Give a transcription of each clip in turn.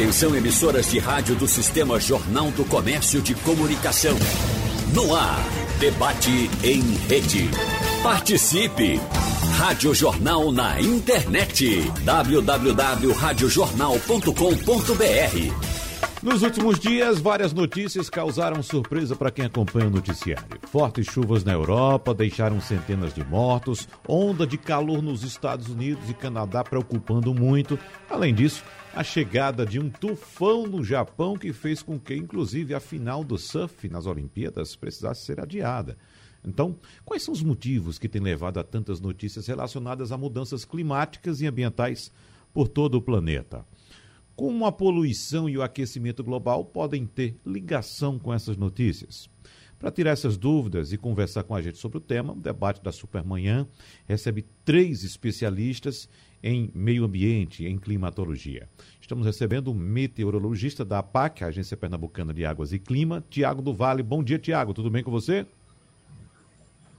Atenção emissoras de rádio do Sistema Jornal do Comércio de Comunicação. No ar, debate em rede. Participe! Rádio Jornal na internet. www.radiojornal.com.br nos últimos dias, várias notícias causaram surpresa para quem acompanha o noticiário. Fortes chuvas na Europa deixaram centenas de mortos, onda de calor nos Estados Unidos e Canadá preocupando muito. Além disso, a chegada de um tufão no Japão que fez com que, inclusive, a final do surf nas Olimpíadas precisasse ser adiada. Então, quais são os motivos que têm levado a tantas notícias relacionadas a mudanças climáticas e ambientais por todo o planeta? Como a poluição e o aquecimento global podem ter ligação com essas notícias? Para tirar essas dúvidas e conversar com a gente sobre o tema, o debate da Supermanhã recebe três especialistas em meio ambiente, em climatologia. Estamos recebendo o meteorologista da APAC, Agência Pernambucana de Águas e Clima, Tiago do Vale. Bom dia, Tiago. Tudo bem com você?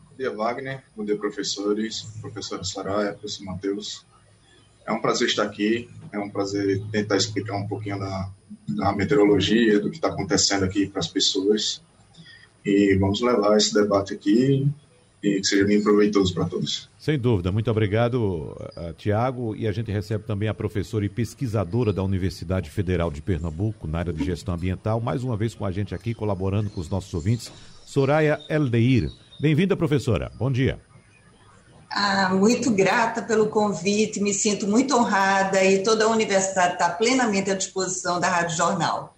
Bom dia, Wagner. Bom dia, professores, professor Soraya, professor Matheus. É um prazer estar aqui, é um prazer tentar explicar um pouquinho da, da meteorologia, do que está acontecendo aqui para as pessoas. E vamos levar esse debate aqui e que seja bem proveitoso para todos. Sem dúvida, muito obrigado, uh, Tiago. E a gente recebe também a professora e pesquisadora da Universidade Federal de Pernambuco, na área de gestão ambiental, mais uma vez com a gente aqui, colaborando com os nossos ouvintes, Soraya Eldeir. Bem-vinda, professora. Bom dia. Ah, muito grata pelo convite, me sinto muito honrada e toda a universidade está plenamente à disposição da Rádio Jornal.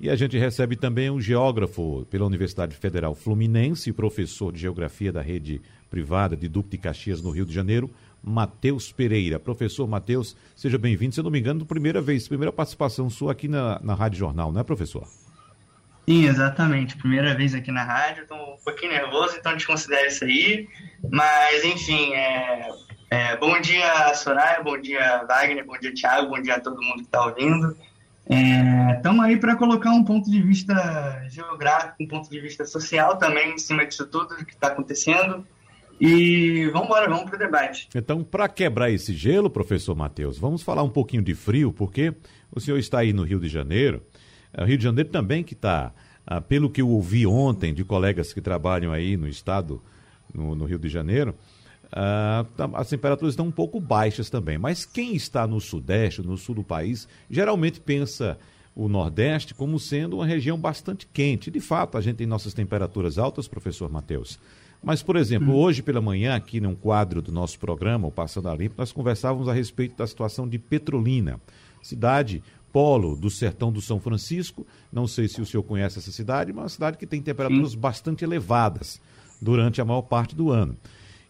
E a gente recebe também um geógrafo pela Universidade Federal Fluminense, professor de geografia da rede privada de Duque de Caxias, no Rio de Janeiro, Matheus Pereira. Professor Matheus, seja bem-vindo. Se eu não me engano, primeira vez, primeira participação sua aqui na, na Rádio Jornal, não é, professor? Sim, exatamente. Primeira vez aqui na rádio, estou um pouquinho nervoso, então desconsidere isso aí. Mas, enfim, é, é, bom dia, Soraya, bom dia, Wagner, bom dia, Thiago, bom dia a todo mundo que está ouvindo. Estamos é, aí para colocar um ponto de vista geográfico, um ponto de vista social também em cima disso tudo que está acontecendo. E vamos embora, vamos para o debate. Então, para quebrar esse gelo, professor Matheus, vamos falar um pouquinho de frio, porque o senhor está aí no Rio de Janeiro é o Rio de Janeiro também que está, ah, pelo que eu ouvi ontem de colegas que trabalham aí no estado, no, no Rio de Janeiro, tá, as temperaturas estão um pouco baixas também. Mas quem está no Sudeste, no sul do país, geralmente pensa o Nordeste como sendo uma região bastante quente. De fato, a gente tem nossas temperaturas altas, professor Matheus. Mas, por exemplo, hum. hoje pela manhã, aqui num quadro do nosso programa, o Passando a Limpo, nós conversávamos a respeito da situação de Petrolina, cidade polo do sertão do São Francisco. Não sei se o senhor conhece essa cidade, mas é uma cidade que tem temperaturas Sim. bastante elevadas durante a maior parte do ano.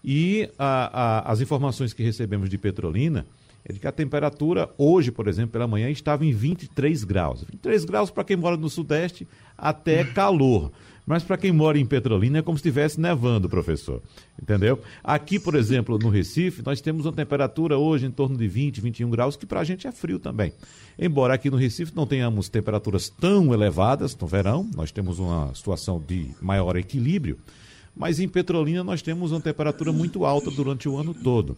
E a, a, as informações que recebemos de Petrolina é de que a temperatura hoje, por exemplo, pela manhã, estava em 23 graus. 23 graus para quem mora no Sudeste, até calor. Mas para quem mora em Petrolina é como se estivesse nevando, professor. Entendeu? Aqui, por exemplo, no Recife, nós temos uma temperatura hoje em torno de 20, 21 graus, que para a gente é frio também. Embora aqui no Recife não tenhamos temperaturas tão elevadas no verão, nós temos uma situação de maior equilíbrio, mas em Petrolina nós temos uma temperatura muito alta durante o ano todo.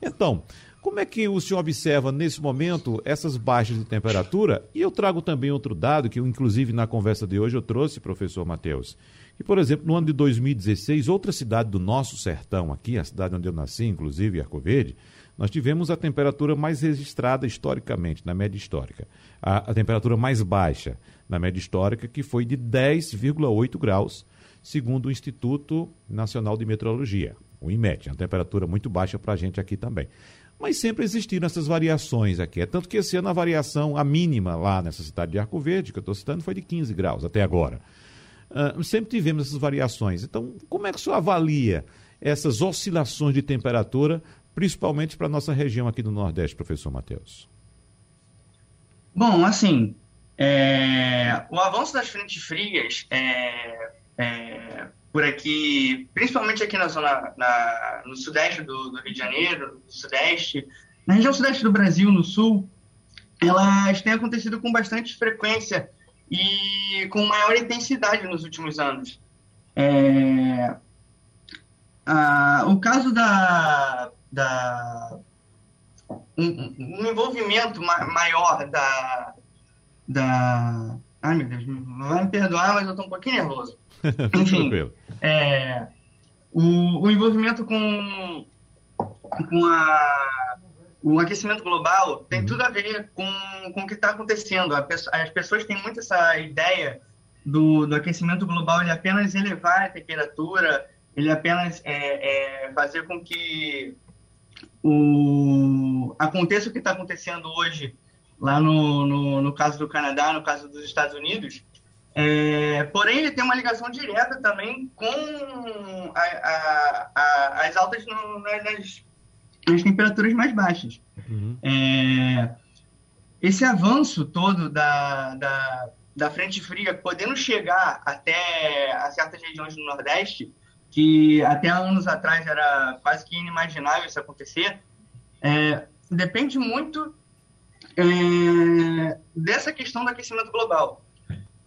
Então, como é que o senhor observa nesse momento essas baixas de temperatura? E eu trago também outro dado que, inclusive, na conversa de hoje eu trouxe, professor Matheus. Que, por exemplo, no ano de 2016, outra cidade do nosso sertão aqui, a cidade onde eu nasci, inclusive, Arco Verde, nós tivemos a temperatura mais registrada historicamente, na média histórica. A, a temperatura mais baixa na média histórica, que foi de 10,8 graus, segundo o Instituto Nacional de Meteorologia, o IMET. Uma temperatura muito baixa para a gente aqui também mas sempre existiram essas variações aqui. É tanto que esse ano a variação, a mínima lá nessa cidade de Arco Verde, que eu estou citando, foi de 15 graus até agora. Uh, sempre tivemos essas variações. Então, como é que o senhor avalia essas oscilações de temperatura, principalmente para a nossa região aqui do Nordeste, professor Matheus? Bom, assim, é... o avanço das frentes frias é... É por aqui, principalmente aqui na zona, na, no sudeste do, do, Rio de Janeiro, no sudeste, na região sudeste do Brasil, no sul, elas têm acontecido com bastante frequência e com maior intensidade nos últimos anos. É, a, o caso da, da um, um envolvimento ma, maior da, da... Ai, meu Deus, vai me perdoar, mas eu estou um pouquinho nervoso. Enfim, é, o, o envolvimento com, com a, o aquecimento global tem uhum. tudo a ver com, com o que está acontecendo. As pessoas têm muito essa ideia do, do aquecimento global ele apenas elevar a temperatura, ele apenas é, é, fazer com que o, aconteça o que está acontecendo hoje lá no, no, no, caso do Canadá, no caso dos Estados Unidos. É, porém, ele tem uma ligação direta também com a, a, a, as altas no, nas, nas temperaturas mais baixas. Uhum. É, esse avanço todo da, da, da frente fria podendo chegar até a certas regiões do Nordeste, que até anos atrás era quase que inimaginável isso acontecer, é, depende muito é, dessa questão do aquecimento global.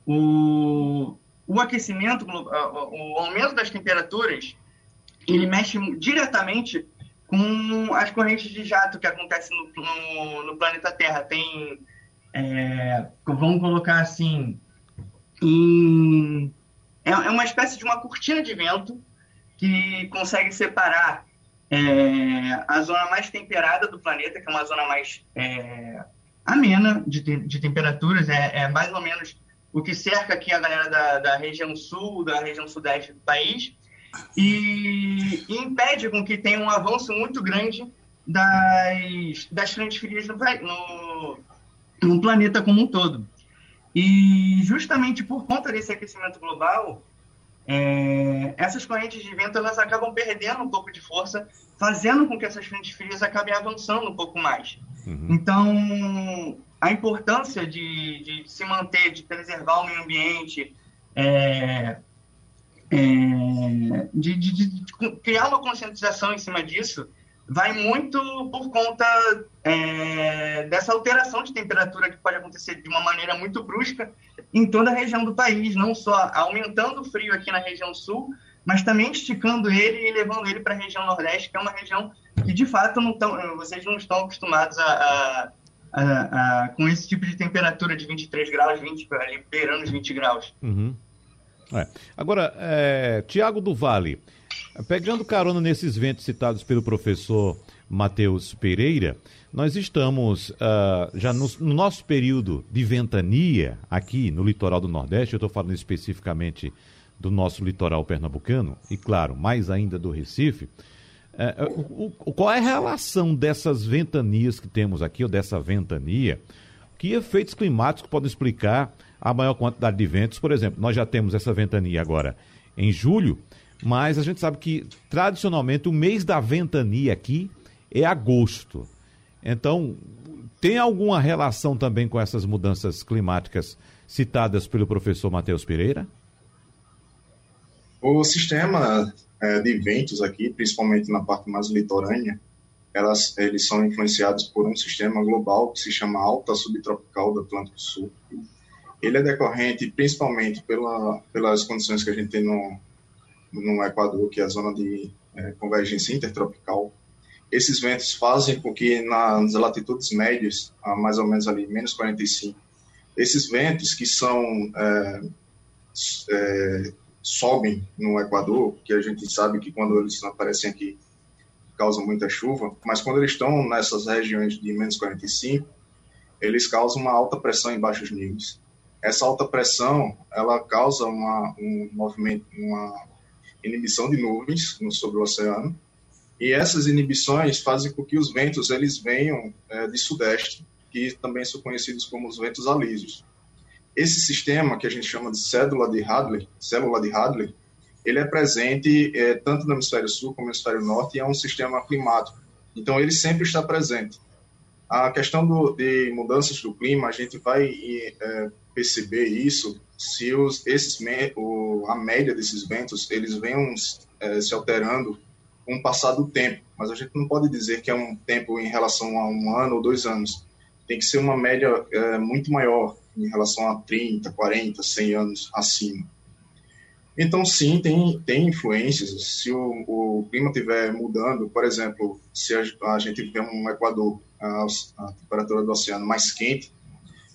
O, o aquecimento, o aumento das temperaturas, ele mexe diretamente com as correntes de jato que acontecem no, no, no planeta Terra. Tem, é, vamos colocar assim, em, é, é uma espécie de uma cortina de vento que consegue separar é, a zona mais temperada do planeta, que é uma zona mais é, amena de, de temperaturas, é, é, mais ou menos o que cerca aqui a galera da, da região sul, da região sudeste do país, e, e impede com que tenha um avanço muito grande das, das frentes frias no, no, no planeta como um todo. E justamente por conta desse aquecimento global, é, essas correntes de vento elas acabam perdendo um pouco de força, fazendo com que essas frentes frias acabem avançando um pouco mais. Uhum. Então, a importância de, de, se manter, de preservar o meio ambiente, é, é, de, de, de, criar uma conscientização em cima disso, vai muito por conta é, dessa alteração de temperatura que pode acontecer de uma maneira muito brusca em toda a região do país, não só aumentando o frio aqui na região sul, mas também esticando ele e levando ele para a região nordeste, que é uma região que de fato não tão, vocês não estão acostumados a, a, a, a com esse tipo de temperatura de 23 graus, 20, ali, beirando os 20 graus. Uhum. É. Agora, é, Tiago do Vale, Pegando carona nesses ventos citados pelo professor Matheus Pereira, nós estamos uh, já no, no, nosso período de ventania aqui no litoral do Nordeste, eu estou falando especificamente do nosso litoral pernambucano, e claro, mais ainda do Recife. Uh, o, qual é a relação dessas ventanias que temos aqui, ou dessa ventania? Que efeitos climáticos podem explicar a maior quantidade de ventos? Por exemplo, nós já temos essa ventania agora em julho, mas a gente sabe que, tradicionalmente, o mês da ventania aqui é agosto. Então, tem alguma relação também com essas mudanças climáticas citadas pelo professor Matheus Pereira? O sistema é, de ventos aqui, principalmente na parte mais litorânea, elas, eles são influenciados por um sistema global que se chama Alta Subtropical do Atlântico Sul. Ele é decorrente principalmente pela, pelas condições que a gente tem no, no Equador, que é a zona de é, convergência intertropical, esses ventos fazem com que nas latitudes médias, mais ou menos ali, menos 45, esses ventos que são é, é, sobem no Equador, que a gente sabe que quando eles aparecem aqui causam muita chuva, mas quando eles estão nessas regiões de menos 45, eles causam uma alta pressão em baixos níveis. Essa alta pressão, ela causa uma, um movimento, uma inibição de nuvens sobre o oceano, e essas inibições fazem com que os ventos eles venham é, de sudeste, que também são conhecidos como os ventos alísios. Esse sistema que a gente chama de célula de Hadley, célula de Hadley, ele é presente é, tanto no hemisfério sul como no hemisfério norte e é um sistema climático. Então ele sempre está presente. A questão do, de mudanças do clima, a gente vai é, perceber isso se os, esses, o, a média desses ventos eles venham é, se alterando com o passar do tempo, mas a gente não pode dizer que é um tempo em relação a um ano ou dois anos. Tem que ser uma média é, muito maior em relação a 30, 40, 100 anos acima. Então, sim, tem, tem influências. Se o, o clima estiver mudando, por exemplo, se a, a gente tiver um Equador, a, a temperatura do oceano mais quente,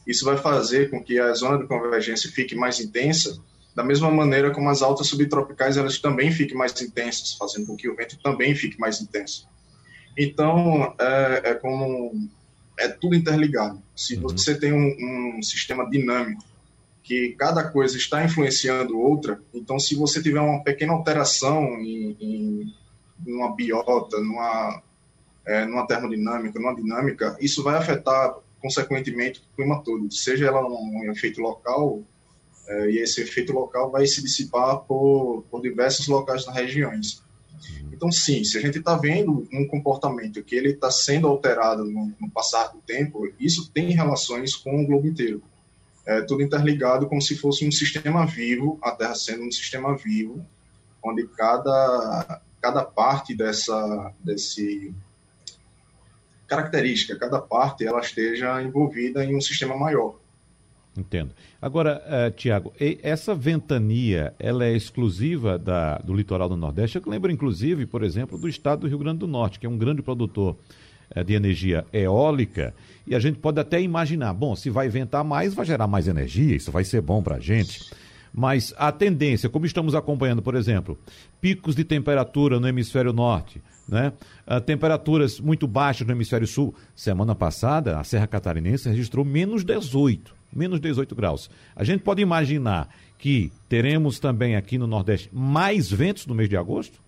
Isso vai fazer com que a zona de convergência fique mais intensa, da mesma maneira como as altas subtropicais elas também fiquem mais intensas, fazendo com que o vento também fique mais intenso. Então, é, é como é tudo interligado. Se uhum. você tem um, um, sistema dinâmico que cada coisa está influenciando outra, então se você tiver uma pequena alteração em, em numa biota, numa, é, numa termodinâmica, numa dinâmica, isso vai afetar consequentemente o clima todo, seja ela um, efeito local, é, e esse efeito local vai se dissipar por, por diversos locais nas regiões. Então, sim, se a gente está vendo um comportamento que ele está sendo alterado no, no, passar do tempo, isso tem relações com o globo inteiro. É tudo interligado como se fosse um sistema vivo, a Terra sendo um sistema vivo, onde cada, cada parte dessa desse característica, cada parte ela esteja envolvida em um sistema maior. Entendo. Agora, uh, Tiago, essa ventania, ela é exclusiva da, do litoral do Nordeste? Eu lembro, inclusive, por exemplo, do estado do Rio Grande do Norte, que é um grande produtor uh, de energia eólica, e a gente pode até imaginar, bom, se vai ventar mais, vai gerar mais energia, isso vai ser bom para a gente. Mas a tendência, como estamos acompanhando, por exemplo, picos de temperatura no hemisfério norte, né? Uh, temperaturas muito baixas no hemisfério sul. Semana passada, a Serra Catarinense registrou menos 18 menos 18 graus. A gente pode imaginar que teremos também aqui no Nordeste mais ventos no mês de agosto?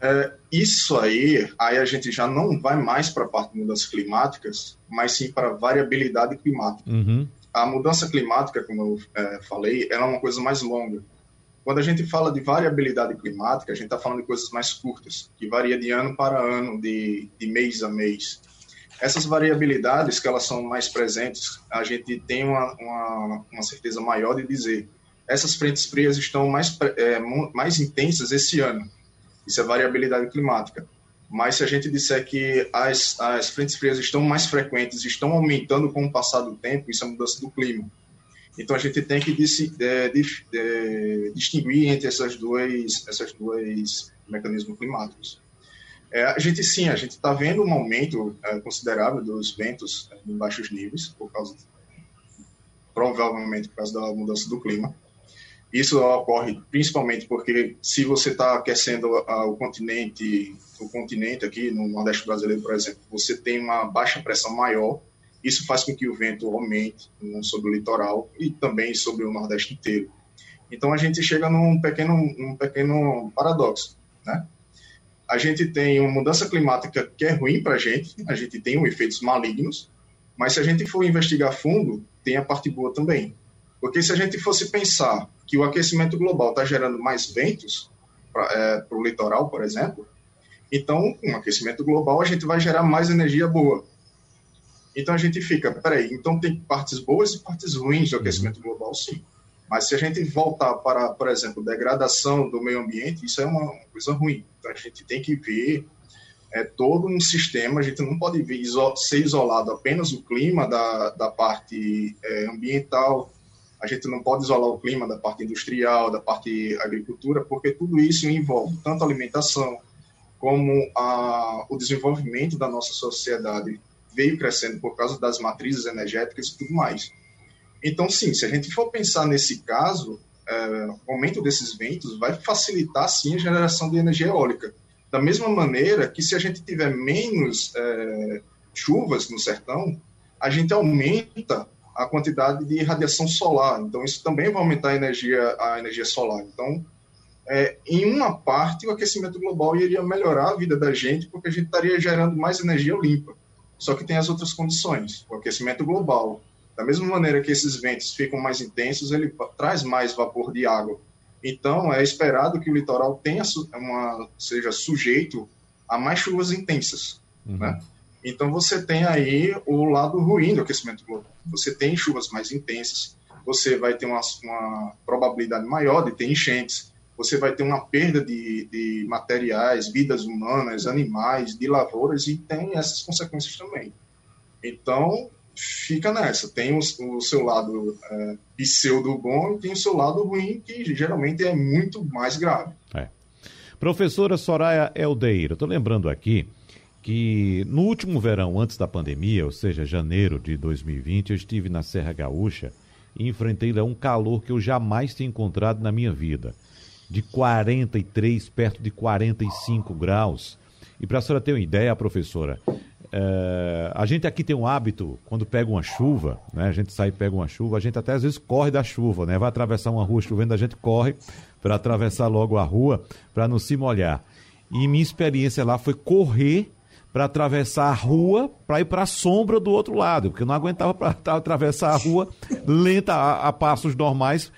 É, isso aí, aí a gente já não vai mais para a parte de mudanças climáticas, mas sim para variabilidade climática. Uhum. A mudança climática, como eu é, falei, ela é uma coisa mais longa. Quando a gente fala de variabilidade climática, a gente está falando de coisas mais curtas, que varia de ano para ano, de, de mês a mês. Essas variabilidades que elas são mais presentes, a gente tem uma, uma, uma certeza maior de dizer essas frentes frias estão mais, é, mais intensas esse ano. Isso é variabilidade climática. Mas se a gente disser que as, as frentes frias estão mais frequentes, estão aumentando com o passar do tempo, isso é mudança do clima. Então a gente tem que é, é, distinguir entre essas duas, essas dois mecanismos climáticos. É, a gente sim, a gente está vendo um aumento é, considerável dos ventos é, em baixos níveis, por causa, provavelmente por causa da mudança do clima. Isso ocorre principalmente porque se você está aquecendo o continente, o continente aqui no Nordeste brasileiro, por exemplo, você tem uma baixa pressão maior. Isso faz com que o vento aumente sobre o litoral e também sobre o Nordeste inteiro. Então a gente chega num pequeno, num pequeno paradoxo, né? a gente tem uma mudança climática que é ruim para a gente, a gente tem efeitos malignos, mas se a gente for investigar fundo, tem a parte boa também. Porque se a gente fosse pensar que o aquecimento global está gerando mais ventos para é, o litoral, por exemplo, então, com o aquecimento global, a gente vai gerar mais energia boa. Então a gente fica, peraí, então tem partes boas e partes ruins do aquecimento global, sim. Mas se a gente voltar para, por exemplo, degradação do meio ambiente, isso é uma coisa ruim. Então a gente tem que ver é, todo um sistema, a gente não pode ver, iso, ser isolado apenas o clima da, da parte é, ambiental, a gente não pode isolar o clima da parte industrial, da parte agricultura, porque tudo isso envolve tanto a alimentação como a, o desenvolvimento da nossa sociedade veio crescendo por causa das matrizes energéticas e tudo mais. Então, sim, se a gente for pensar nesse caso, é, o aumento desses ventos vai facilitar, sim, a geração de energia eólica. Da mesma maneira que se a gente tiver menos é, chuvas no sertão, a gente aumenta a quantidade de radiação solar. Então, isso também vai aumentar a energia, a energia solar. Então, é, em uma parte, o aquecimento global iria melhorar a vida da gente, porque a gente estaria gerando mais energia limpa. Só que tem as outras condições. O aquecimento global da mesma maneira que esses ventos ficam mais intensos, ele traz mais vapor de água. Então, é esperado que o litoral tenha uma, seja sujeito a mais chuvas intensas. Uhum. Né? Então, você tem aí o lado ruim do aquecimento global. Você tem chuvas mais intensas, você vai ter uma, uma probabilidade maior de ter enchentes, você vai ter uma perda de, de materiais, vidas humanas, animais, de lavouras, e tem essas consequências também. Então, fica nessa. Tem o, o seu lado é, pseudo bom e tem o seu lado ruim, que geralmente é muito mais grave. É. Professora Soraya Eldeira, estou lembrando aqui que no último verão, antes da pandemia, ou seja, janeiro de 2020, eu estive na Serra Gaúcha e enfrentei lá um calor que eu jamais tinha encontrado na minha vida, de 43, perto de 45 graus. E para a senhora ter uma ideia, professora, é, a gente aqui tem um hábito, quando pega uma chuva, né? A gente sai e pega uma chuva, a gente até às vezes corre da chuva, né? Vai atravessar uma rua chovendo, a gente corre para atravessar logo a rua para não se molhar. E minha experiência lá foi correr para atravessar a rua para ir para a sombra do outro lado, porque eu não aguentava para atravessar a rua lenta a, a, passos normais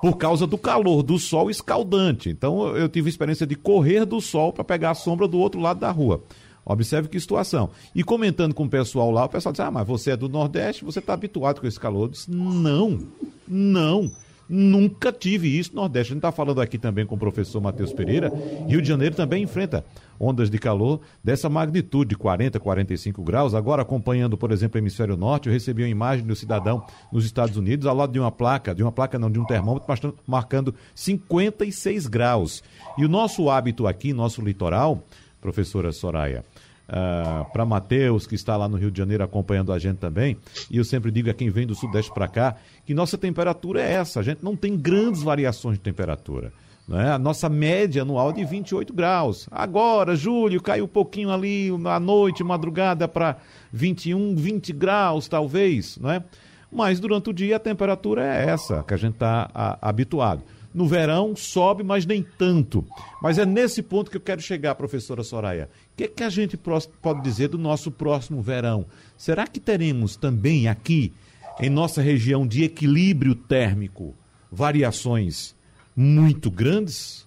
por causa do calor, do sol escaldante. Então eu tive a experiência de correr do sol para pegar a sombra do outro lado da rua. Observe que situação. E comentando com o pessoal lá, o pessoal disse: Ah, mas você é do Nordeste, você está habituado com esse calor. Eu disse: Não, não. Nunca tive isso no Nordeste. A gente está falando aqui também com o professor Matheus Pereira. Rio de Janeiro também enfrenta ondas de calor dessa magnitude, de 40, 45 graus. Agora, acompanhando, por exemplo, o hemisfério norte, eu recebi uma imagem do cidadão nos Estados Unidos, ao lado de uma placa, de uma placa não, de um termômetro, marcando 56 graus. E o nosso hábito aqui, nosso litoral, professora Soraya, Uh, para Matheus, que está lá no Rio de Janeiro acompanhando a gente também. E eu sempre digo a quem vem do Sudeste para cá que nossa temperatura é essa. A gente não tem grandes variações de temperatura. Né? A nossa média anual é de 28 graus. Agora, julho, caiu um pouquinho ali à noite, madrugada, para 21, 20 graus, talvez. Né? Mas durante o dia a temperatura é essa que a gente está habituado. No verão sobe, mas nem tanto. Mas é nesse ponto que eu quero chegar, professora Soraya. Que, que a gente pode dizer do nosso próximo verão? Será que teremos também aqui, em nossa região de equilíbrio térmico, variações muito grandes?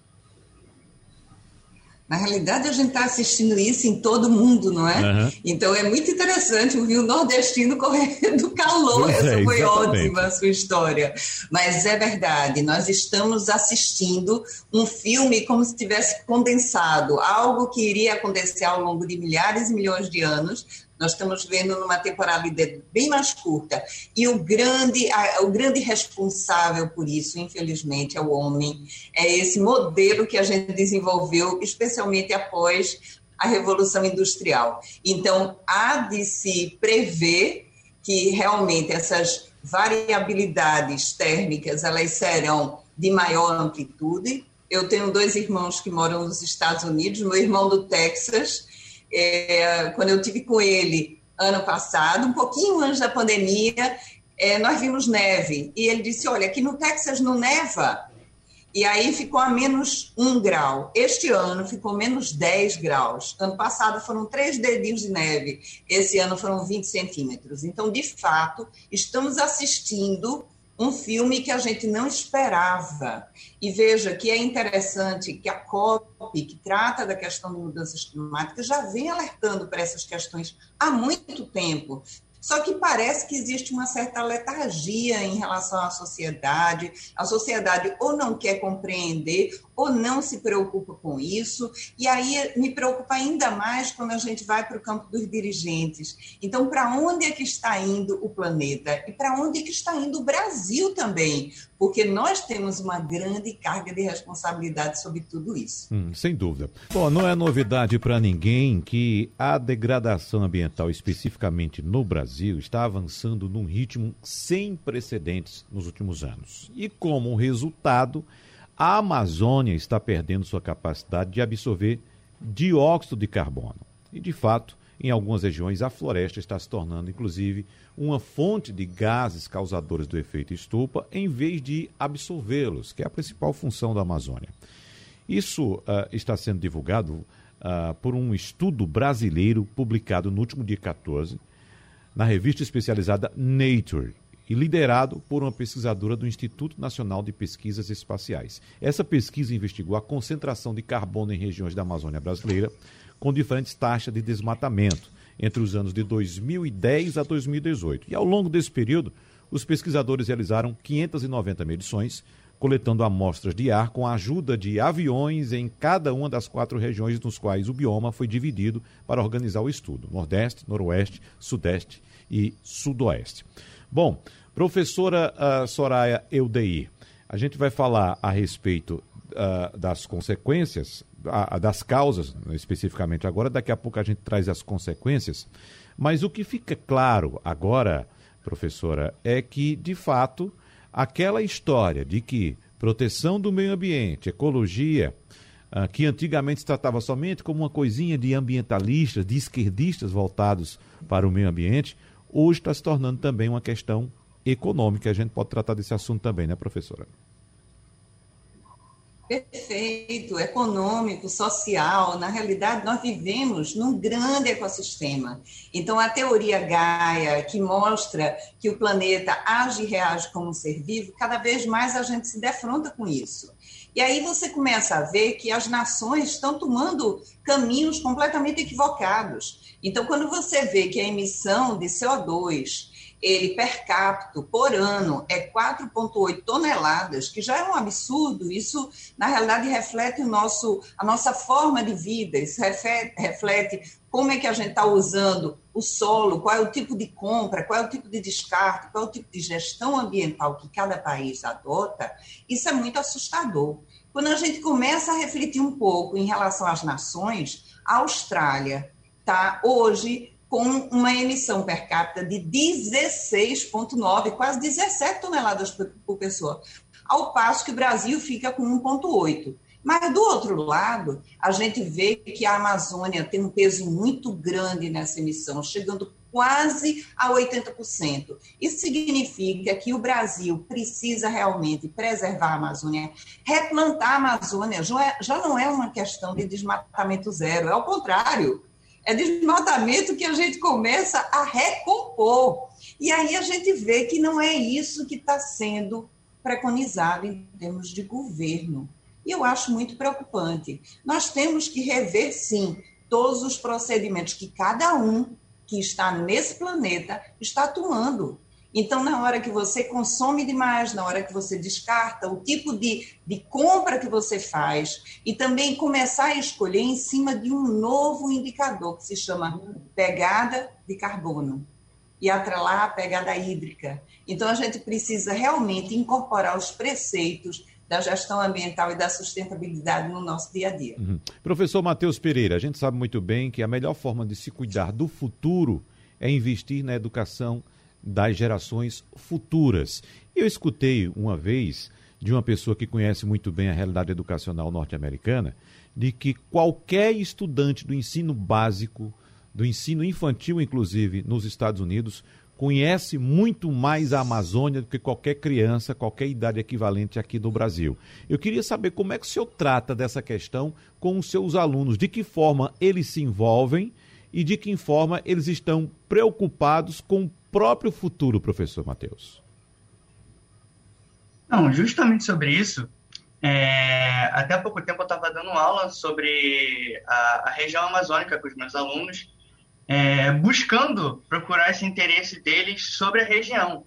Na realidade, a gente está assistindo isso em todo mundo, não é? Uhum. Então é muito interessante ouvir o nordestino correr do calor. Pois Essa é, foi ótima a sua história. Mas é verdade, nós estamos assistindo um filme como se tivesse condensado algo que iria acontecer ao longo de milhares e milhões de anos nós estamos vendo numa temporalidade bem mais curta. E o grande, o grande responsável por isso, infelizmente, é o homem. É esse modelo que a gente desenvolveu, especialmente após a Revolução Industrial. Então, há de se prever que realmente essas variabilidades térmicas elas serão de maior amplitude. Eu tenho dois irmãos que moram nos Estados Unidos, meu irmão do Texas, é, quando eu tive com ele ano passado, um pouquinho antes da pandemia, é, nós vimos neve. E ele disse: Olha, aqui no Texas não neva. E aí ficou a menos um grau. Este ano ficou menos 10 graus. Ano passado foram três dedinhos de neve. Esse ano foram 20 centímetros. Então, de fato, estamos assistindo um filme que a gente não esperava. E veja que é interessante que a COP, que trata da questão de mudanças climáticas, já vem alertando para essas questões há muito tempo. Só que parece que existe uma certa letargia em relação à sociedade. A sociedade ou não quer compreender ou não se preocupa com isso. E aí me preocupa ainda mais quando a gente vai para o campo dos dirigentes. Então, para onde é que está indo o planeta? E para onde é que está indo o Brasil também? Porque nós temos uma grande carga de responsabilidade sobre tudo isso. Hum, sem dúvida. Bom, não é novidade para ninguém que a degradação ambiental, especificamente no Brasil, está avançando num ritmo sem precedentes nos últimos anos. E como resultado, a Amazônia está perdendo sua capacidade de absorver dióxido de carbono. E, de fato, em algumas regiões, a floresta está se tornando, inclusive, uma fonte de gases causadores do efeito estufa, em vez de absorvê-los, que é a principal função da Amazônia. Isso uh, está sendo divulgado uh, por um estudo brasileiro publicado no último dia 14, na revista especializada Nature, e liderado por uma pesquisadora do Instituto Nacional de Pesquisas Espaciais. Essa pesquisa investigou a concentração de carbono em regiões da Amazônia brasileira com diferentes taxas de desmatamento entre os anos de 2010 a 2018. E ao longo desse período, os pesquisadores realizaram 590 medições, coletando amostras de ar com a ajuda de aviões em cada uma das quatro regiões nos quais o bioma foi dividido para organizar o estudo: Nordeste, Noroeste, Sudeste e Sudoeste. Bom, Professora uh, Soraya Eudeir, a gente vai falar a respeito uh, das consequências a, das causas, especificamente agora, daqui a pouco a gente traz as consequências. Mas o que fica claro agora, professora, é que, de fato, aquela história de que proteção do meio ambiente, ecologia, uh, que antigamente se tratava somente como uma coisinha de ambientalistas, de esquerdistas voltados para o meio ambiente, hoje está se tornando também uma questão econômica. A gente pode tratar desse assunto também, né, professora? Perfeito, econômico, social. Na realidade, nós vivemos num grande ecossistema. Então, a teoria Gaia, que mostra que o planeta age e reage como um ser vivo, cada vez mais a gente se defronta com isso. E aí você começa a ver que as nações estão tomando caminhos completamente equivocados. Então, quando você vê que a emissão de CO2 ele per capita por ano é 4,8 toneladas, que já é um absurdo. Isso, na realidade, reflete o nosso, a nossa forma de vida, isso reflete, reflete como é que a gente está usando o solo, qual é o tipo de compra, qual é o tipo de descarte, qual é o tipo de gestão ambiental que cada país adota. Isso é muito assustador. Quando a gente começa a refletir um pouco em relação às nações, a Austrália está hoje com uma emissão per capita de 16,9, quase 17 toneladas por, por pessoa, ao passo que o Brasil fica com 1,8. Mas, do outro lado, a gente vê que a Amazônia tem um peso muito grande nessa emissão, chegando quase a 80%. Isso significa que o Brasil precisa realmente preservar a Amazônia, replantar a Amazônia. Já não é uma questão de desmatamento zero, é o contrário. É desmatamento que a gente começa a recompor. E aí a gente vê que não é isso que está sendo preconizado em termos de governo. E eu acho muito preocupante. Nós temos que rever, sim, todos os procedimentos que cada um que está nesse planeta está atuando. Então, na hora que você consome demais, na hora que você descarta, o tipo de, de compra que você faz, e também começar a escolher em cima de um novo indicador que se chama pegada de carbono e atrelar a pegada hídrica. Então, a gente precisa realmente incorporar os preceitos da gestão ambiental e da sustentabilidade no nosso dia a dia. Uhum. Professor Matheus Pereira, a gente sabe muito bem que a melhor forma de se cuidar do futuro é investir na educação das gerações futuras. Eu escutei uma vez de uma pessoa que conhece muito bem a realidade educacional norte-americana, de que qualquer estudante do ensino básico, do ensino infantil, inclusive, nos Estados Unidos, conhece muito mais a Amazônia do que qualquer criança, qualquer idade equivalente aqui no Brasil. Eu queria saber como é que o senhor trata dessa questão com os seus alunos, de que forma eles se envolvem e de que forma eles estão preocupados com próprio futuro, professor Matheus? Não, justamente sobre isso. É, até há pouco tempo eu estava dando aula sobre a, a, região amazônica com os meus alunos, é, buscando procurar esse interesse deles sobre a região.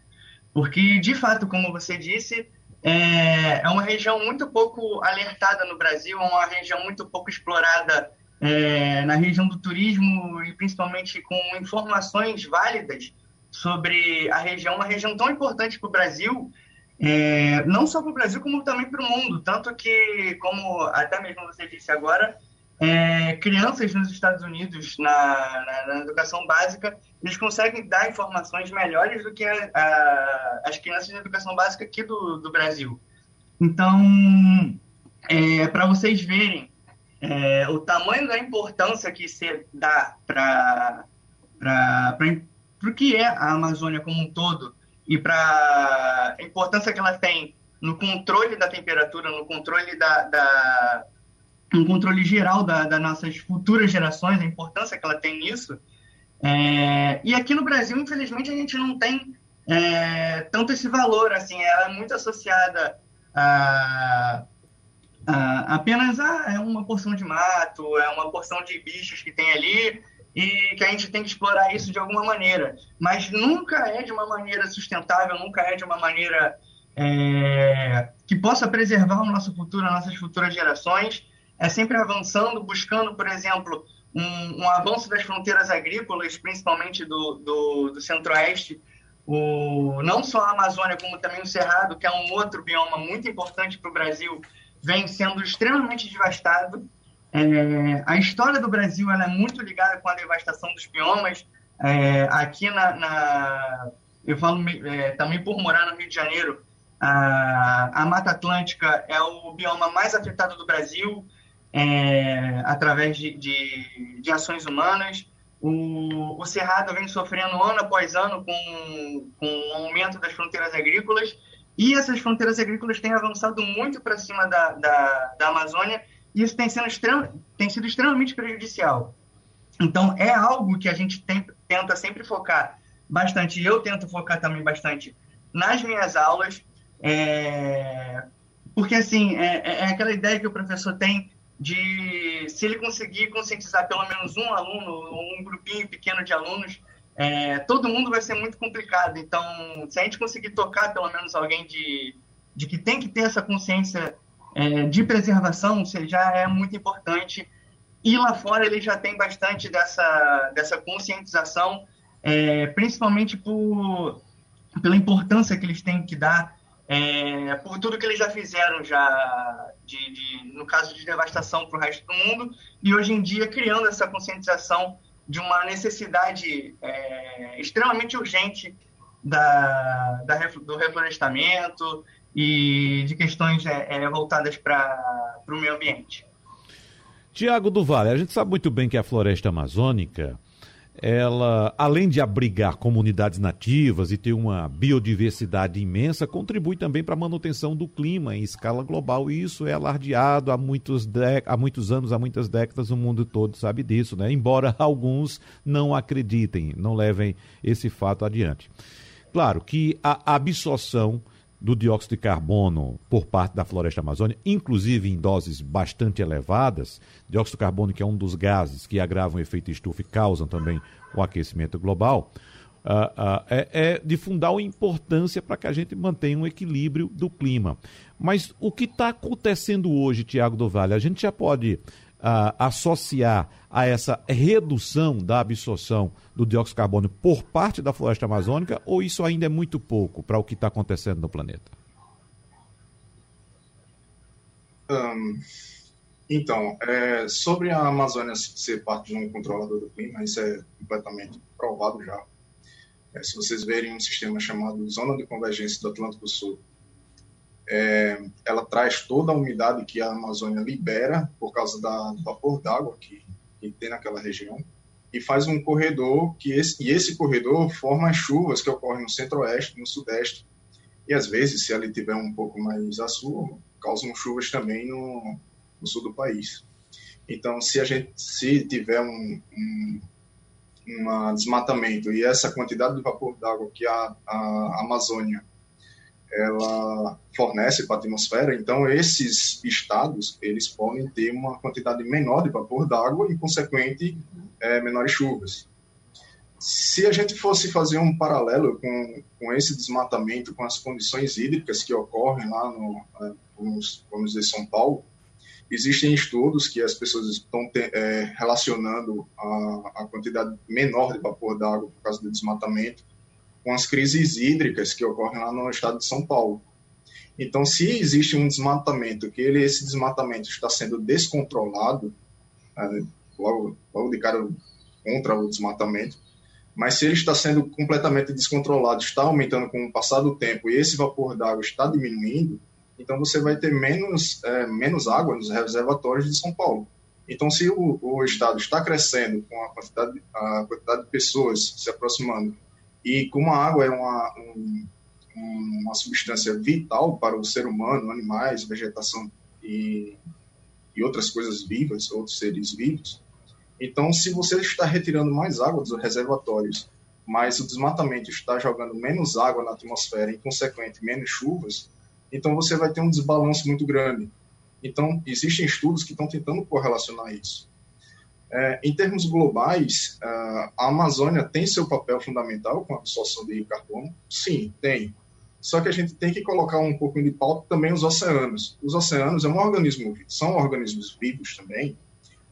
Porque, de fato, como você disse, é, é uma região muito pouco alertada no Brasil, é uma região muito pouco explorada é, na região do turismo e principalmente com informações válidas sobre a região, uma região tão importante para o Brasil, é, não só para o Brasil, como também para o mundo. Tanto que, como até mesmo você disse agora, é, crianças nos Estados Unidos, na, na, na, educação básica, eles conseguem dar informações melhores do que a, a, as crianças na educação básica aqui do, do Brasil. Então, é, para vocês verem é, o tamanho da importância que se dá para o que é a Amazônia como um todo e para a importância que ela tem no controle da temperatura, no controle da, da no controle geral da, das nossas futuras gerações, a importância que ela tem nisso. É, e aqui no Brasil, infelizmente, a gente não tem é, tanto esse valor, assim, ela é muito associada a ah, apenas ah, é uma porção de mato, é uma porção de bichos que tem ali e que a gente tem que explorar isso de alguma maneira. Mas nunca é de uma maneira sustentável, nunca é de uma maneira é, que possa preservar o nosso futuro, as nossas futuras gerações. É sempre avançando, buscando, por exemplo, um, um avanço das fronteiras agrícolas, principalmente do, do, do centro-oeste, o, não só a Amazônia, como também o Cerrado, que é um outro bioma muito importante para o Brasil, vem sendo extremamente devastado. É, a história do Brasil é muito ligada com a devastação dos biomas. É, aqui na, na, eu falo é, também por morar no Rio de Janeiro, a, a Mata Atlântica é o bioma mais afetado do Brasil é, através de, de, de, ações humanas. O, o Cerrado vem sofrendo ano após ano com, com o aumento das fronteiras agrícolas e essas fronteiras agrícolas têm avançado muito para cima da, da, da Amazônia isso tem, sendo extrem, tem sido extremamente prejudicial. Então, é algo que a gente tem, tenta sempre focar bastante, eu tento focar também bastante nas minhas aulas, é, porque, assim, é, é, é aquela ideia que o professor tem de, se ele conseguir conscientizar pelo menos um aluno, ou um grupinho pequeno de alunos, é, todo mundo vai ser muito complicado. Então, se a gente conseguir tocar pelo menos alguém de, de que tem que ter essa consciência é, de preservação, já é muito importante. E lá fora ele já tem bastante dessa, dessa conscientização, é, principalmente por, pela importância que eles têm que dar, é, por tudo que eles já fizeram já, de, de no caso de devastação para o resto do mundo, e hoje em dia criando essa conscientização de uma necessidade é, extremamente urgente da, da, do reflorestamento e de questões é, é, voltadas para o meio ambiente. Tiago do Vale, a gente sabe muito bem que a floresta amazônica, ela, além de abrigar comunidades nativas e ter uma biodiversidade imensa, contribui também para a manutenção do clima em escala global. E isso é alardeado há muitos, há muitos anos, há muitas décadas, o mundo todo sabe disso, né? Embora alguns não acreditem, não levem esse fato adiante. Claro que a absorção do dióxido de carbono por parte da floresta amazônica, inclusive em doses bastante elevadas. Dióxido de carbono, que é um dos gases que agravam o efeito estufa e causam também o aquecimento global, uh, uh, é, é de fundamental importância para que a gente mantenha um equilíbrio do clima. Mas o que está acontecendo hoje, Tiago do Vale, a gente já pode uh, associar a essa redução da absorção do dióxido de carbono por parte da floresta amazônica ou isso ainda é muito pouco para o que está acontecendo no planeta? Um, então, é, sobre a Amazônia ser parte de um controlador do clima, isso é completamente provado já. É, se vocês verem um sistema chamado Zona de Convergência do Atlântico Sul, é, ela traz toda a umidade que a Amazônia libera por causa da, do vapor d'água que, que, tem naquela região e faz um corredor que esse, e esse corredor forma as chuvas que ocorrem no centro-oeste, no sudeste e às vezes, se ali tiver um pouco mais a sul, causam chuvas também no, no sul do país. Então, se a gente se tiver um, um um desmatamento e essa quantidade de vapor d'água que a, a Amazônia ela fornece para a atmosfera, então esses estados eles podem ter uma quantidade menor de vapor d'água e, consequente, é, menores chuvas. Se a gente fosse fazer um paralelo com, com esse desmatamento, com as condições hídricas que ocorrem lá no, é, vamos, vamos dizer, São Paulo, existem estudos que as pessoas estão te, é, relacionando a, a quantidade menor de vapor d'água por causa do desmatamento com as crises hídricas que ocorrem lá no estado de São Paulo. Então, se existe um desmatamento, que ele, esse desmatamento está sendo descontrolado, né, logo, logo de cara contra o desmatamento, mas se ele está sendo completamente descontrolado, está aumentando com o passar do tempo e esse vapor d'água está diminuindo, então você vai ter menos, é, menos água nos reservatórios de São Paulo. Então, se o, o estado está crescendo com a quantidade, a quantidade de pessoas se aproximando e como a água é uma, um, uma substância vital para o ser humano, animais, vegetação e, e outras coisas vivas, outros seres vivos, então se você está retirando mais água dos reservatórios, mas o desmatamento está jogando menos água na atmosfera e, consequente, menos chuvas, então você vai ter um desbalanço muito grande. Então, existem estudos que estão tentando correlacionar isso. É, em termos globais, a Amazônia tem seu papel fundamental com a absorção de carbono? Sim, tem. Só que a gente tem que colocar um pouco de pauta também os oceanos. Os oceanos é um organismo, são organismos vivos também,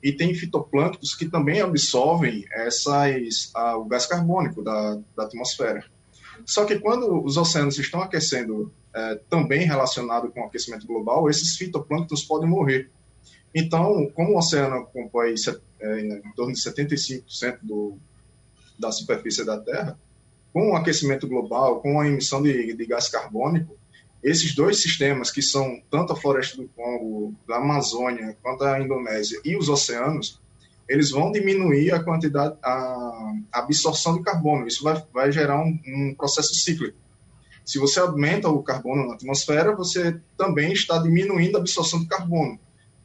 e tem fitoplânctons que também absorvem essas, a, o gás carbônico da, da atmosfera. Só que quando os oceanos estão aquecendo, é, também relacionado com o aquecimento global, esses fitoplânctons podem morrer Então, como o oceano compõe é, em torno de 75% do, da superfície da Terra, com o aquecimento global, com a emissão de, de gás carbônico, esses dois sistemas, que são tanto a floresta do Congo, da Amazônia, quanto a Indonésia e os oceanos, eles vão diminuir a quantidade, a absorção de carbono. Isso vai, vai gerar um, um processo cíclico. Se você aumenta o carbono na atmosfera, você também está diminuindo a absorção de carbono.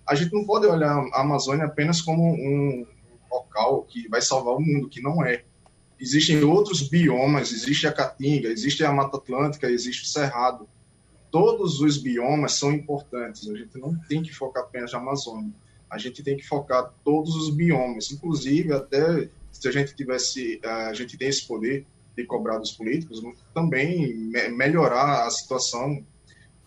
A gente não pode olhar a Amazônia apenas como um local que vai salvar o mundo, que não é. Existem outros biomas, existe a Caatinga, existe a Mata Atlântica, existe o Cerrado. Todos os biomas são importantes. A gente não tem que focar apenas na Amazônia. A gente tem que focar todos os biomas, inclusive até se a gente tivesse, eh, a gente tem esse poder de cobrar dos políticos, também melhorar a situação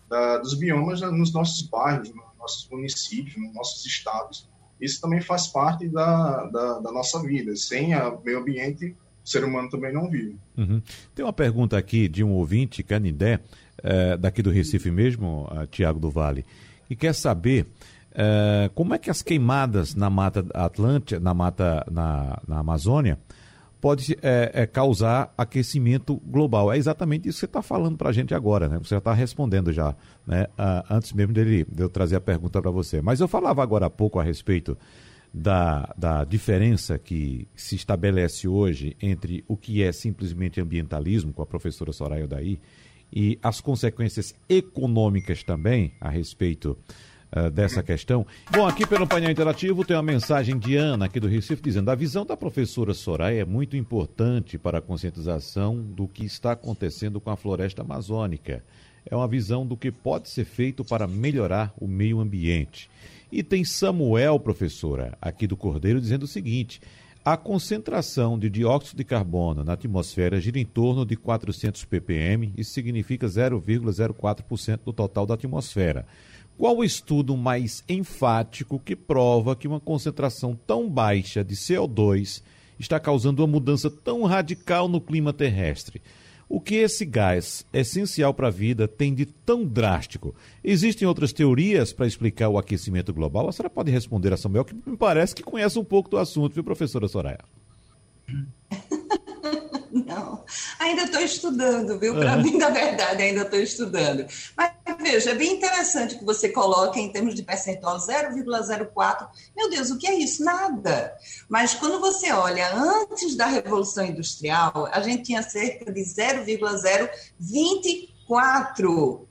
da, dos biomas nos nossos bairros, nos nossos municípios, nos nossos estados. Isso também faz parte da, da, da nossa vida. Sem o meio ambiente, o ser humano também não vive. Uhum. Tem uma pergunta aqui de um ouvinte, Canindé, é, daqui do Recife mesmo, Tiago do Vale, que quer saber é, como é que as queimadas na Mata Atlântica, na Mata na, na Amazônia, pode é, é, causar aquecimento global. É exatamente isso que você está falando para a gente agora, né? Você já está respondendo já, né? Ah, antes mesmo dele, de eu trazer a pergunta para você. Mas eu falava agora há pouco a respeito da, da diferença que se estabelece hoje entre o que é simplesmente ambientalismo, com a professora Soraya Daí, e as consequências econômicas também a respeito uh, dessa questão. Bom, aqui pelo painel interativo tem uma mensagem de Ana, aqui do Recife, dizendo: a visão da professora Soraya é muito importante para a conscientização do que está acontecendo com a floresta amazônica. É uma visão do que pode ser feito para melhorar o meio ambiente. E tem Samuel, professora, aqui do Cordeiro, dizendo o seguinte: a concentração de dióxido de carbono na atmosfera gira em torno de 400 ppm, isso significa 0,04% do total da atmosfera. Qual o estudo mais enfático que prova que uma concentração tão baixa de CO2 está causando uma mudança tão radical no clima terrestre? O que esse gás, essencial para a vida, tem de tão drástico? Existem outras teorias para explicar o aquecimento global? A senhora pode responder a Samuel, que me parece que conhece um pouco do assunto, viu, professora Soraya? Não, ainda estou estudando, viu? Para uhum. mim, na verdade, ainda estou estudando. Mas veja, é bem interessante que você coloque em termos de percentual 0,04. Meu Deus, o que é isso? Nada. Mas quando você olha antes da Revolução Industrial, a gente tinha cerca de 0,024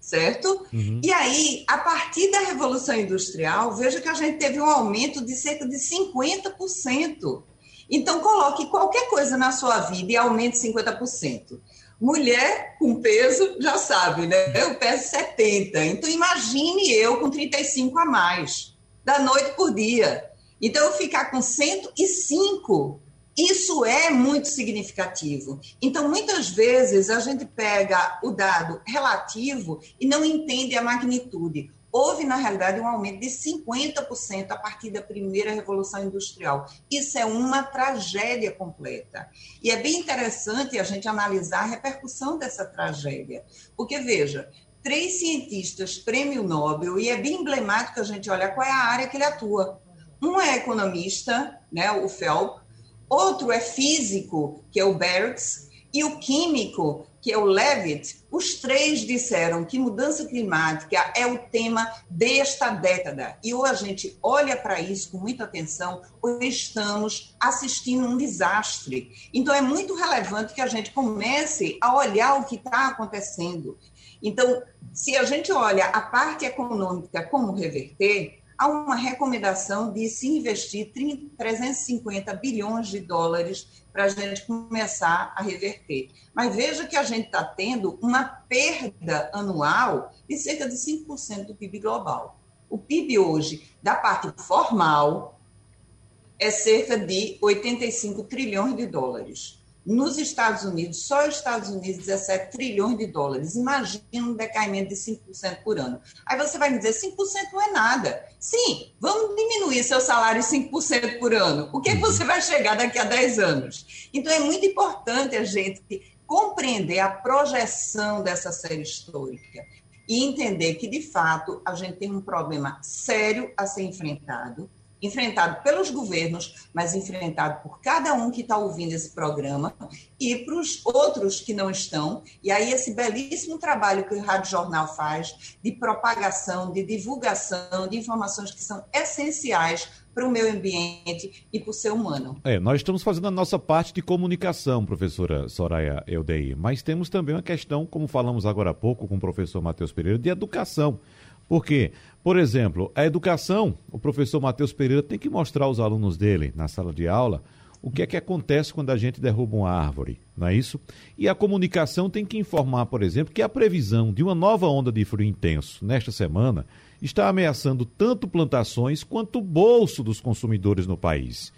certo? Uhum. E aí, a partir da Revolução Industrial, veja que a gente teve um aumento de cerca de 50%. Então, coloque qualquer coisa na sua vida e aumente 50%. Mulher com peso, já sabe, né? Eu peso 70. Então, imagine eu com 35 a mais, da noite por dia. Então, eu ficar com 105, isso é muito significativo. Então, muitas vezes, a gente pega o dado relativo e não entende a magnitude houve, na realidade, um aumento de 50% a partir da primeira Revolução Industrial. Isso é uma tragédia completa. E é bem interessante a gente analisar a repercussão dessa tragédia. Porque, veja, três cientistas, prêmio Nobel, e é bem emblemático a gente olhar qual é a área que ele atua. Um é economista, né, o Phelps, outro é físico, que é o Barracks, e o químico, que é o Levitt, os três disseram que mudança climática é o tema desta década. E ou a gente olha para isso com muita atenção, ou estamos assistindo um desastre. Então, é muito relevante que a gente comece a olhar o que está acontecendo. Então, se a gente olha a parte econômica, como reverter, há uma recomendação de se investir 30, 350 bilhões de dólares para a gente começar a reverter. Mas veja que a gente está tendo uma perda anual de cerca de 5% do PIB global. O PIB hoje, da parte formal, é cerca de 85 trilhões de dólares. Nos Estados Unidos, só os Estados Unidos, 17 trilhões de dólares. Imagina um decaimento de 5% por ano. Aí você vai me dizer, 5% não é nada. Sim, vamos diminuir seu salário 5% por ano. O é que você vai chegar daqui a 10 anos? Então, é muito importante a gente compreender a projeção dessa série histórica. e entender que, de fato, a gente tem um problema sério a ser enfrentado enfrentado pelos governos, mas enfrentado por cada um que está ouvindo esse programa e para os outros que não estão. E aí, esse belíssimo trabalho que o Rádio Jornal faz de propagação, de divulgação de informações que são essenciais para o meio ambiente e para o ser humano. É, nós estamos fazendo a nossa parte de comunicação, professora Soraya Eudei, mas temos também uma questão, como falamos agora há pouco com o professor Matheus Pereira, de educação. Porque, por exemplo, a educação, o professor Matheus Pereira tem que mostrar aos alunos dele, na sala de aula, o que é que acontece quando a gente derruba uma árvore, não é isso? E a comunicação tem que informar, por exemplo, que a previsão de uma nova onda de frio intenso nesta semana está ameaçando tanto plantações quanto o bolso dos consumidores no país.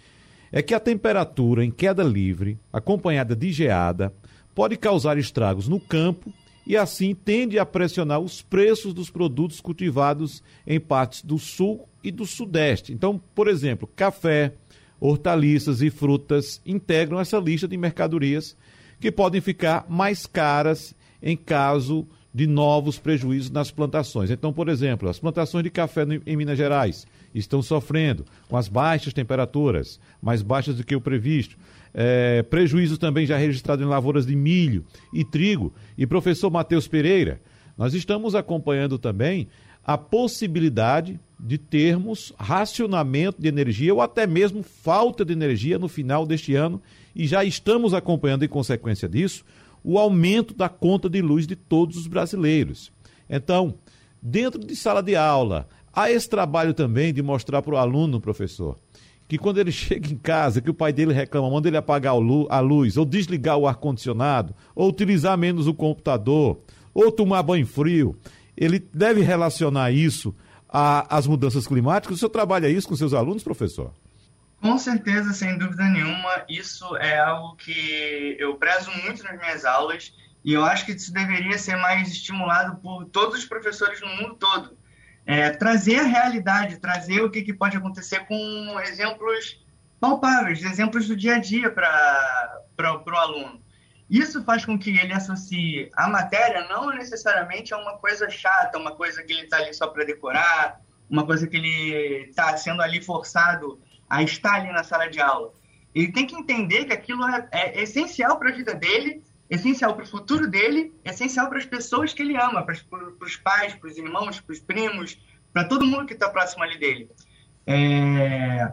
É que a temperatura em queda livre, acompanhada de geada, pode causar estragos no campo e assim tende a pressionar os preços dos produtos cultivados em partes do sul e do sudeste. Então, por exemplo, café, hortaliças e frutas integram essa lista de mercadorias que podem ficar mais caras em caso de novos prejuízos nas plantações. Então, por exemplo, as plantações de café em Minas Gerais estão sofrendo com as baixas temperaturas, mais baixas do que o previsto. É, prejuízos também já registrados em lavouras de milho e trigo. E professor Matheus Pereira, nós estamos acompanhando também a possibilidade de termos racionamento de energia ou até mesmo falta de energia no final deste ano e já estamos acompanhando, em consequência disso, o aumento da conta de luz de todos os brasileiros. Então, dentro de sala de aula, há esse trabalho também de mostrar para o aluno, professor, que quando ele chega em casa, que o pai dele reclama, manda ele apagar a luz, ou desligar o ar-condicionado, ou utilizar menos o computador, ou tomar banho frio, ele deve relacionar isso às mudanças climáticas. O senhor trabalha isso com seus alunos, professor? Com certeza, sem dúvida nenhuma, isso é algo que eu prezo muito nas minhas aulas e eu acho que isso deveria ser mais estimulado por todos os professores no mundo todo. É, trazer a realidade, trazer o que, que pode acontecer com exemplos palpáveis, exemplos do dia a dia para o aluno. Isso faz com que ele associe a matéria não necessariamente a uma coisa chata, uma coisa que ele está ali só para decorar, uma coisa que ele está sendo ali forçado a estar ali na sala de aula. Ele tem que entender que aquilo é, é essencial para a vida dele, essencial para o futuro dele, essencial para as pessoas que ele ama, para, os pais, para os irmãos, para os primos, para todo mundo que está próximo ali dele. É...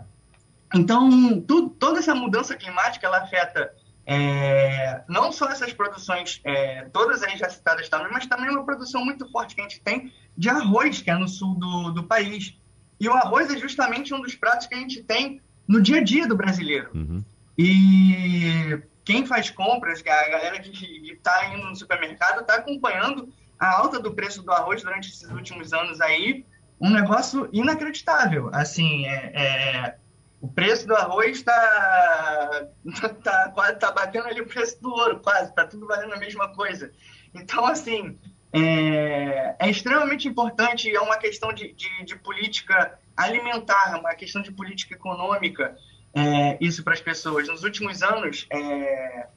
Então, toda essa mudança climática ela afeta é, não só essas produções, é, todas aí já citadas também, mas também uma produção muito forte que a gente tem de arroz, que é no sul do, do país. E o arroz é justamente um dos pratos que a gente tem no dia a dia do brasileiro. Uhum. E quem faz compras, a galera que está indo no supermercado, está acompanhando a alta do preço do arroz durante esses últimos anos aí, um negócio inacreditável. Assim, é, é o preço do arroz está tá, quase tá batendo ali o preço do ouro, quase, está tudo valendo a mesma coisa. Então, assim, é, é extremamente importante, é uma questão de, de, de, política alimentar, uma questão de política econômica, é, isso para as pessoas. Nos últimos anos, é,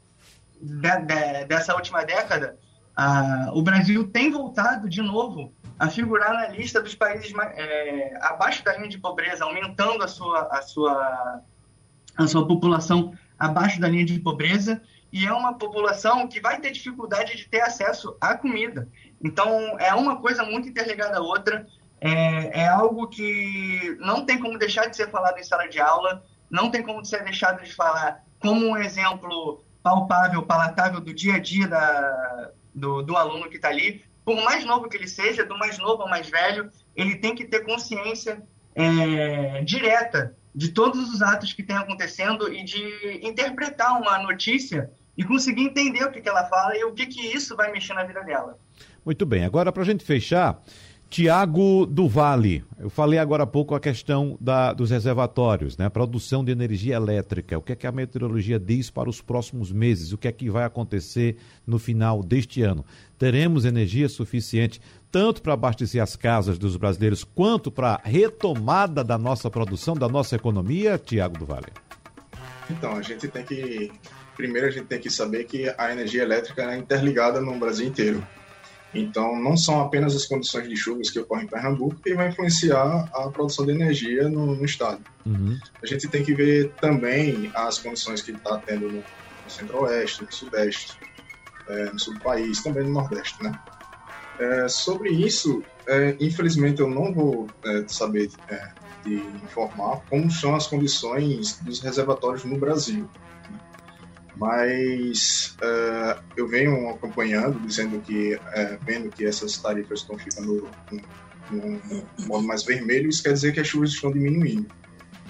de, de, dessa última década, a, o Brasil tem voltado de novo a figurar na lista dos países é, abaixo da linha de pobreza, aumentando a sua, a, sua, a sua população abaixo da linha de pobreza e é uma população que vai ter dificuldade de ter acesso à comida. Então, é uma coisa muito interligada à outra, é, é, algo que não tem como deixar de ser falado em sala de aula, não tem como ser deixado de falar como um exemplo palpável, palatável do dia a dia da, do, do aluno que está ali. Por mais novo que ele seja, do mais novo ao mais velho, ele tem que ter consciência é, direta de todos os atos que estão acontecendo e de interpretar uma notícia e conseguir entender o que, que ela fala e o que, que isso vai mexer na vida dela. Muito bem, agora para a gente fechar, Tiago do Vale, eu falei agora há pouco a questão da, dos reservatórios, né? Produção de energia elétrica. O que é que a meteorologia diz para os próximos meses? O que é que vai acontecer no final deste ano? Teremos energia suficiente tanto para abastecer as casas dos brasileiros quanto para a retomada da nossa produção, da nossa economia, Tiago do Vale? Então, a gente tem que primeiro a gente tem que saber que a energia elétrica é interligada no Brasil inteiro. Então, não são apenas as condições de chuvas que ocorrem em Pernambuco que vai influenciar a produção de energia no, no estado. Uhum. A gente tem que ver também as condições que está tendo no, no centro-oeste, no sudeste, é, no sul do país, também no nordeste, né? É, sobre isso, é, infelizmente eu não vou é, saber é, de informar como são as condições dos reservatórios no Brasil. Mas uh, eu venho acompanhando, dizendo que, uh, vendo que essas tarifas estão ficando no, modo mais vermelho, isso quer dizer que as chuvas estão diminuindo.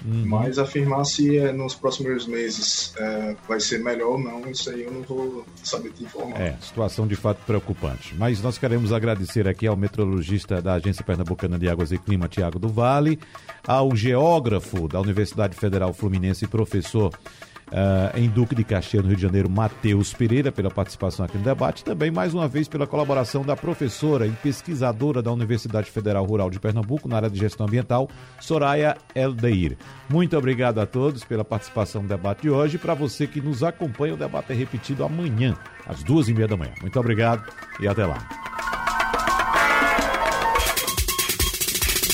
Uhum. Mas afirmar se é, nos próximos meses vai ser melhor ou não, isso aí eu não vou saber te informar. É, situação de fato preocupante. Mas nós queremos agradecer aqui ao meteorologista da Agência Pernambucana de Águas e Clima, Tiago do Vale, ao geógrafo da Universidade Federal Fluminense professor uh, em Duque de Caxias, no Rio de Janeiro, Matheus Pereira, pela participação aqui no debate. Também, mais uma vez, pela colaboração da professora e pesquisadora da Universidade Federal Rural de Pernambuco, na área de gestão ambiental, Soraya Eldeir. Muito obrigado a todos pela participação no debate de hoje. Para você que nos acompanha, o debate é repetido amanhã, às duas e meia da manhã. Muito obrigado e até lá.